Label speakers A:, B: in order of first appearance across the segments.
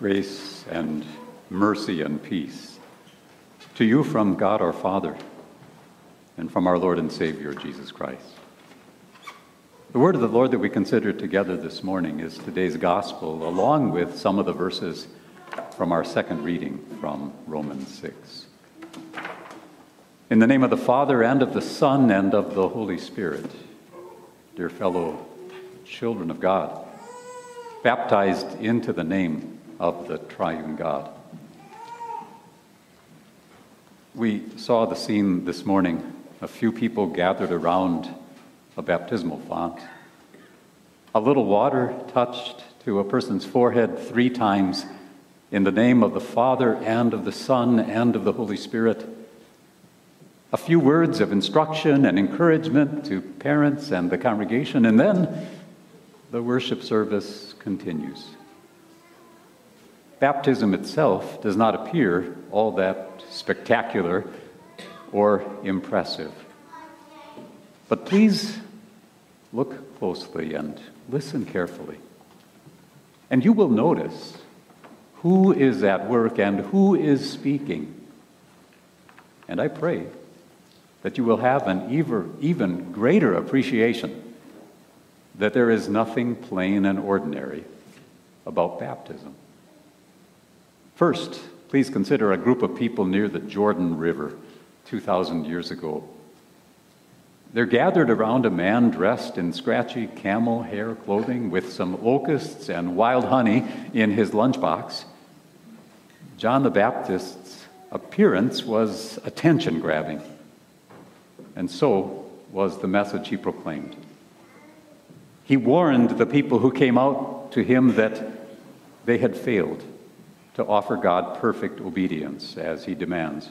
A: Grace and mercy and peace to you from God our Father and from our Lord and Savior Jesus Christ. The word of the Lord that we consider together this morning is today's gospel, along with some of the verses from our second reading from Romans 6. In the name of the Father, and of the Son, and of the Holy Spirit, dear fellow children of God, baptized into the name of the triune God. We saw the scene this morning a few people gathered around a baptismal font. A little water touched to a person's forehead three times in the name of the Father and of the Son and of the Holy Spirit. A few words of instruction and encouragement to parents and the congregation, and then the worship service continues. Baptism itself does not appear all that spectacular or impressive. But please look closely and listen carefully. And you will notice who is at work and who is speaking. And I pray that you will have an even greater appreciation that there is nothing plain and ordinary about baptism. First, please consider a group of people near the Jordan River 2,000 years ago. They're gathered around a man dressed in scratchy camel hair clothing with some locusts and wild honey in his lunchbox. John the Baptist's appearance was attention grabbing, and so was the message he proclaimed. He warned the people who came out to him that they had failed to offer God perfect obedience as he demands.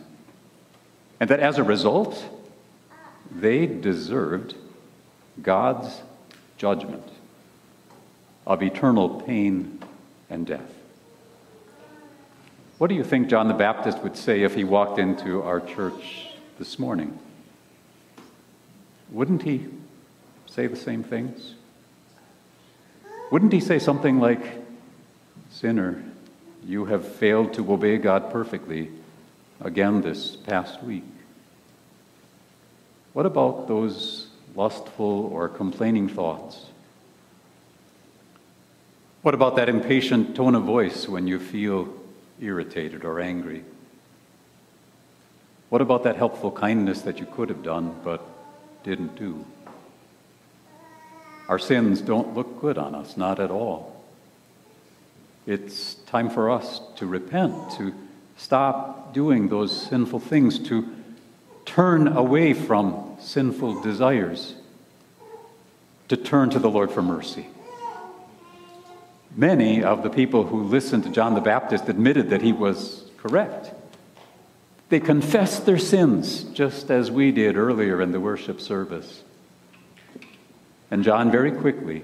A: And that as a result, they deserved God's judgment of eternal pain and death. What do you think John the Baptist would say if he walked into our church this morning? Wouldn't he say the same things? Wouldn't he say something like, Sinner, you have failed to obey God perfectly again this past week. What about those lustful or complaining thoughts? What about that impatient tone of voice when you feel irritated or angry? What about that helpful kindness that you could have done but didn't do? Our sins don't look good on us, not at all. It's time for us to repent, to stop doing those sinful things, to turn away from sinful desires, to turn to the Lord for mercy. Many of the people who listened to John the Baptist admitted that he was correct. They confessed their sins, just as we did earlier in the worship service. And John very quickly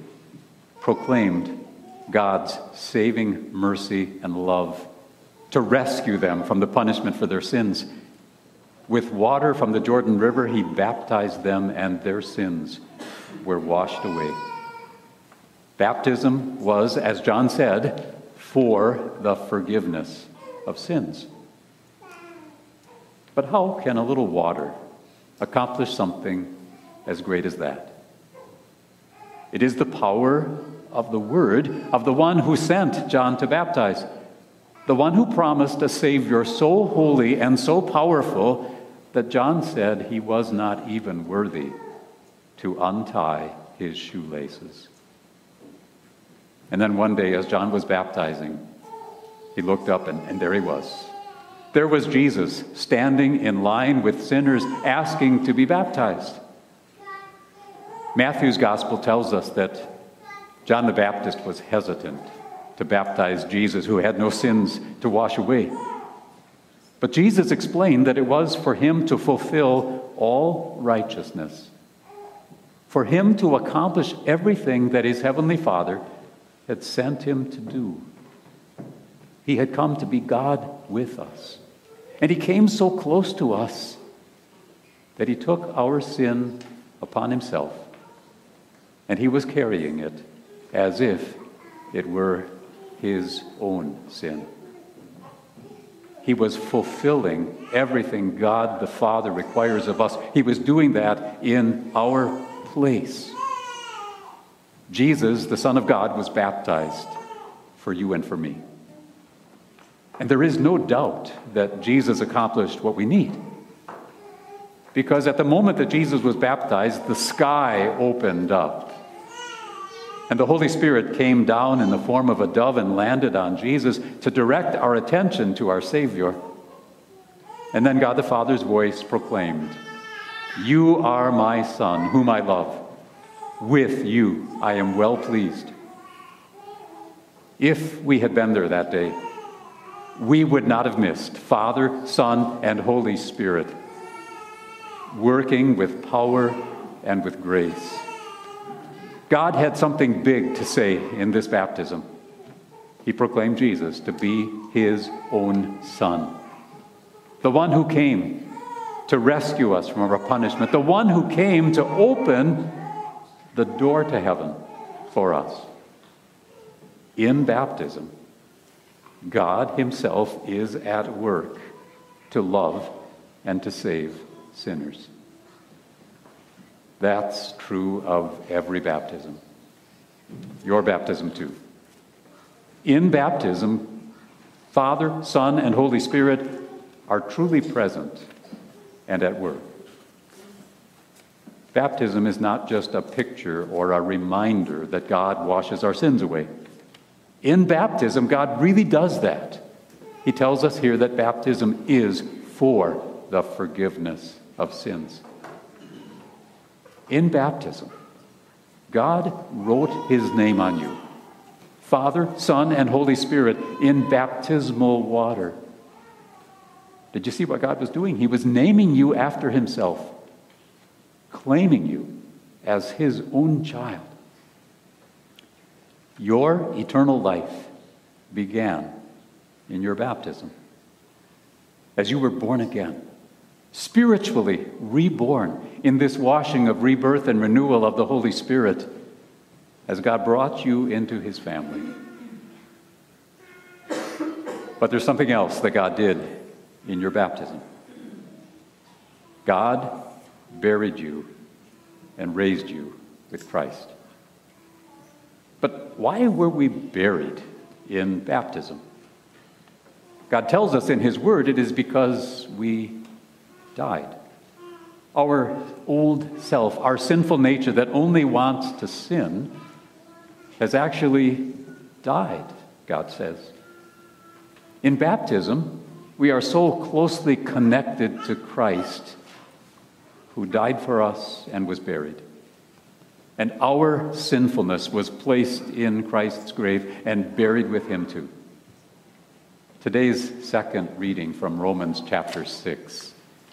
A: proclaimed God's saving mercy and love to rescue them from the punishment for their sins. With water from the Jordan River, he baptized them, and their sins were washed away. Baptism was, as John said, for the forgiveness of sins. But how can a little water accomplish something as great as that? It is the power of the word of the one who sent John to baptize, the one who promised a Savior so holy and so powerful that John said he was not even worthy to untie his shoelaces. And then one day, as John was baptizing, he looked up and, and there he was. There was Jesus standing in line with sinners asking to be baptized. Matthew's gospel tells us that John the Baptist was hesitant to baptize Jesus, who had no sins to wash away. But Jesus explained that it was for him to fulfill all righteousness, for him to accomplish everything that his heavenly Father had sent him to do. He had come to be God with us. And he came so close to us that he took our sin upon himself, and he was carrying it as if it were his own sin. He was fulfilling everything God the Father requires of us. He was doing that in our place. Jesus, the Son of God, was baptized for you and for me. And there is no doubt that Jesus accomplished what we need. Because at the moment that Jesus was baptized, the sky opened up. And the Holy Spirit came down in the form of a dove and landed on Jesus to direct our attention to our Savior. And then God the Father's voice proclaimed, You are my Son, whom I love. With you I am well pleased. If we had been there that day, we would not have missed Father, Son, and Holy Spirit working with power and with grace. God had something big to say in this baptism. He proclaimed Jesus to be his own Son, the one who came to rescue us from our punishment, the one who came to open the door to heaven for us. In baptism, God Himself is at work to love and to save sinners. That's true of every baptism. Your baptism, too. In baptism, Father, Son, and Holy Spirit are truly present and at work. Baptism is not just a picture or a reminder that God washes our sins away. In baptism, God really does that. He tells us here that baptism is for the forgiveness of sins. In baptism, God wrote his name on you Father, Son, and Holy Spirit in baptismal water. Did you see what God was doing? He was naming you after himself claiming you as his own child. Your eternal life began in your baptism. As you were born again, spiritually reborn in this washing of rebirth and renewal of the Holy Spirit, as God brought you into his family. But there's something else that God did in your baptism. God buried you, and raised you with Christ. But why were we buried in baptism? God tells us in His Word it is because we died. Our old self, our sinful nature that only wants to sin, has actually died, God says. In baptism, we are so closely connected to Christ who died for us and was buried. And our sinfulness was placed in Christ's grave and buried with him too. Today's second reading from Romans chapter 6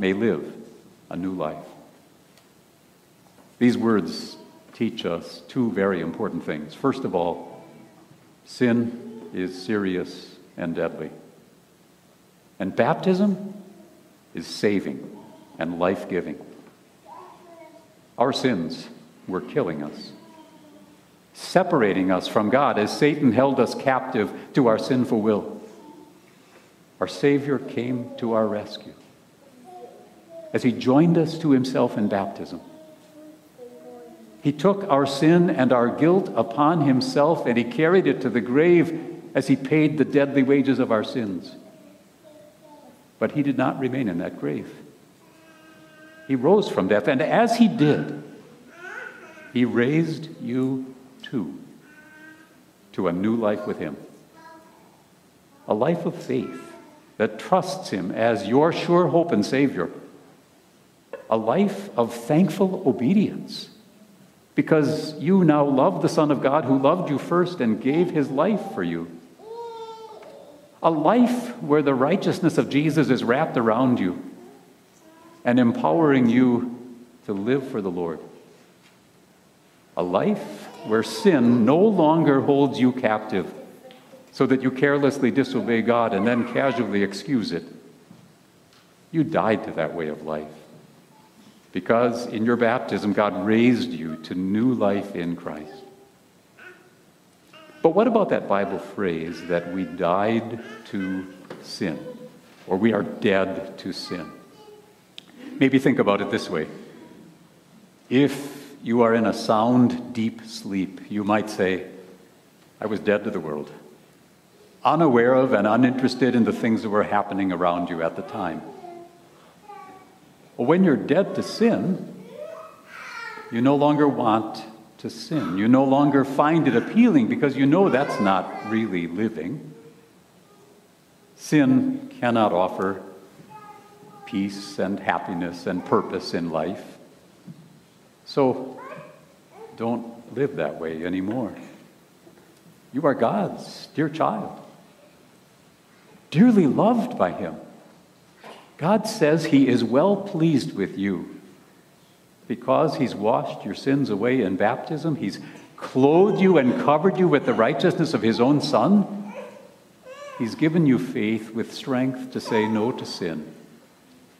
A: may live a new life. These words teach us two very important things. First of all, sin is serious and deadly. And baptism is saving and life giving. Our sins were killing us, separating us from God as Satan held us captive to our sinful will. Our Savior came to our rescue as he joined us to himself in baptism. He took our sin and our guilt upon himself and he carried it to the grave as he paid the deadly wages of our sins. But he did not remain in that grave. He rose from death, and as he did, he raised you too to a new life with him. A life of faith that trusts him as your sure hope and Savior. A life of thankful obedience because you now love the Son of God who loved you first and gave his life for you. A life where the righteousness of Jesus is wrapped around you and empowering you to live for the Lord. A life where sin no longer holds you captive so that you carelessly disobey God and then casually excuse it. You died to that way of life because in your baptism, God raised you to new life in Christ. But what about that Bible phrase that we died to sin, or we are dead to sin? Maybe think about it this way. If you are in a sound, deep sleep, you might say, I was dead to the world, unaware of and uninterested in the things that were happening around you at the time. Well, when you're dead to sin, you no longer want to sin. You no longer find it appealing because you know that's not really living. Sin cannot offer peace and happiness and purpose in life. So don't live that way anymore. You are God's dear child, dearly loved by Him. God says He is well pleased with you because He's washed your sins away in baptism. He's clothed you and covered you with the righteousness of His own Son. He's given you faith with strength to say no to sin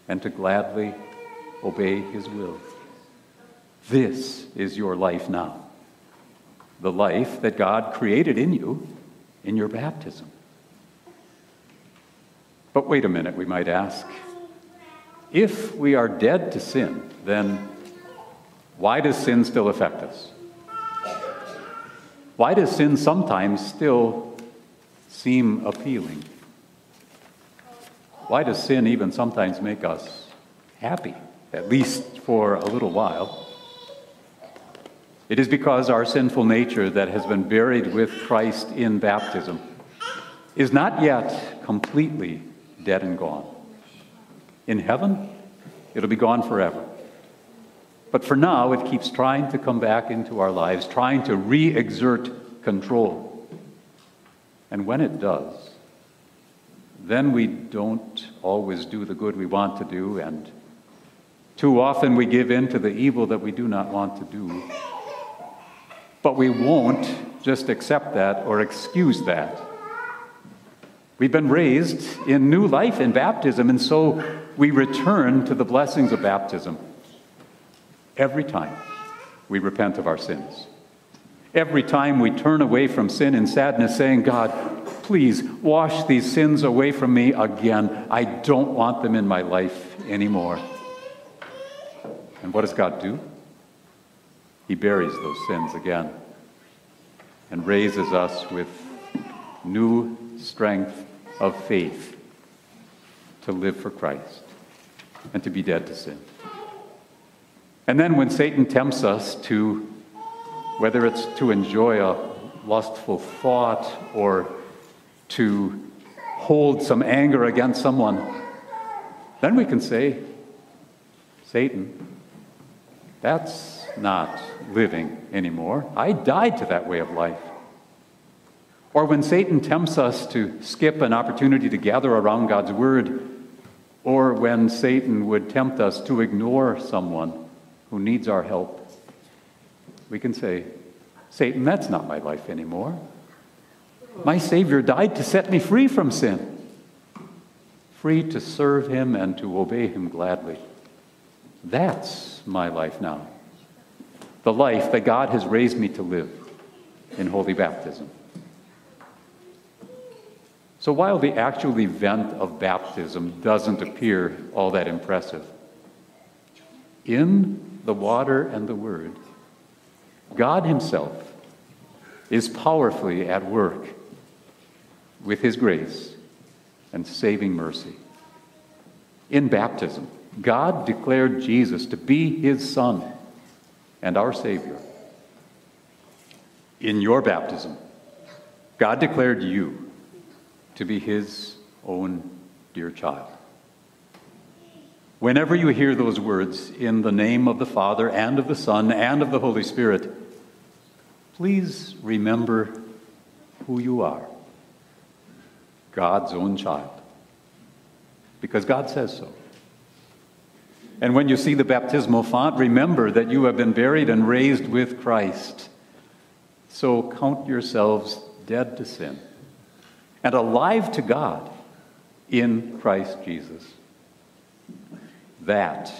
A: and to gladly obey His will. This is your life now. The life that God created in you in your baptism. But wait a minute, we might ask. If we are dead to sin, then why does sin still affect us? Why does sin sometimes still seem appealing? Why does sin even sometimes make us happy, at least for a little while? It is because our sinful nature that has been buried with Christ in baptism is not yet completely dead and gone. In heaven, it'll be gone forever. But for now, it keeps trying to come back into our lives, trying to re exert control. And when it does, then we don't always do the good we want to do, and too often we give in to the evil that we do not want to do. But we won't just accept that or excuse that. We've been raised in new life in baptism, and so we return to the blessings of baptism every time we repent of our sins. Every time we turn away from sin in sadness, saying, God, please wash these sins away from me again. I don't want them in my life anymore. And what does God do? He buries those sins again and raises us with new strength of faith to live for Christ and to be dead to sin. And then when Satan tempts us to, whether it's to enjoy a lustful thought or to hold some anger against someone, then we can say, Satan, that's not living anymore. I died to that way of life. Or when Satan tempts us to skip an opportunity to gather around God's word, or when Satan would tempt us to ignore someone who needs our help, we can say, Satan, that's not my life anymore. My Savior died to set me free from sin, free to serve Him and to obey Him gladly. That's my life now. The life that God has raised me to live in holy baptism. So while the actual event of baptism doesn't appear all that impressive, in the water and the Word, God Himself is powerfully at work with His grace and saving mercy. In baptism, God declared Jesus to be His Son and our Savior. In your baptism, God declared you to be his own dear child. Whenever you hear those words, in the name of the Father and of the Son and of the Holy Spirit, please remember who you are. God's own child. Because God says so. And when you see the baptismal font, remember that you have been buried and raised with Christ. So count yourselves dead to sin and alive to God in Christ Jesus. That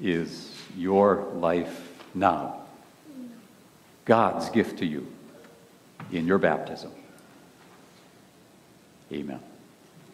A: is your life now. God's gift to you in your baptism. Amen.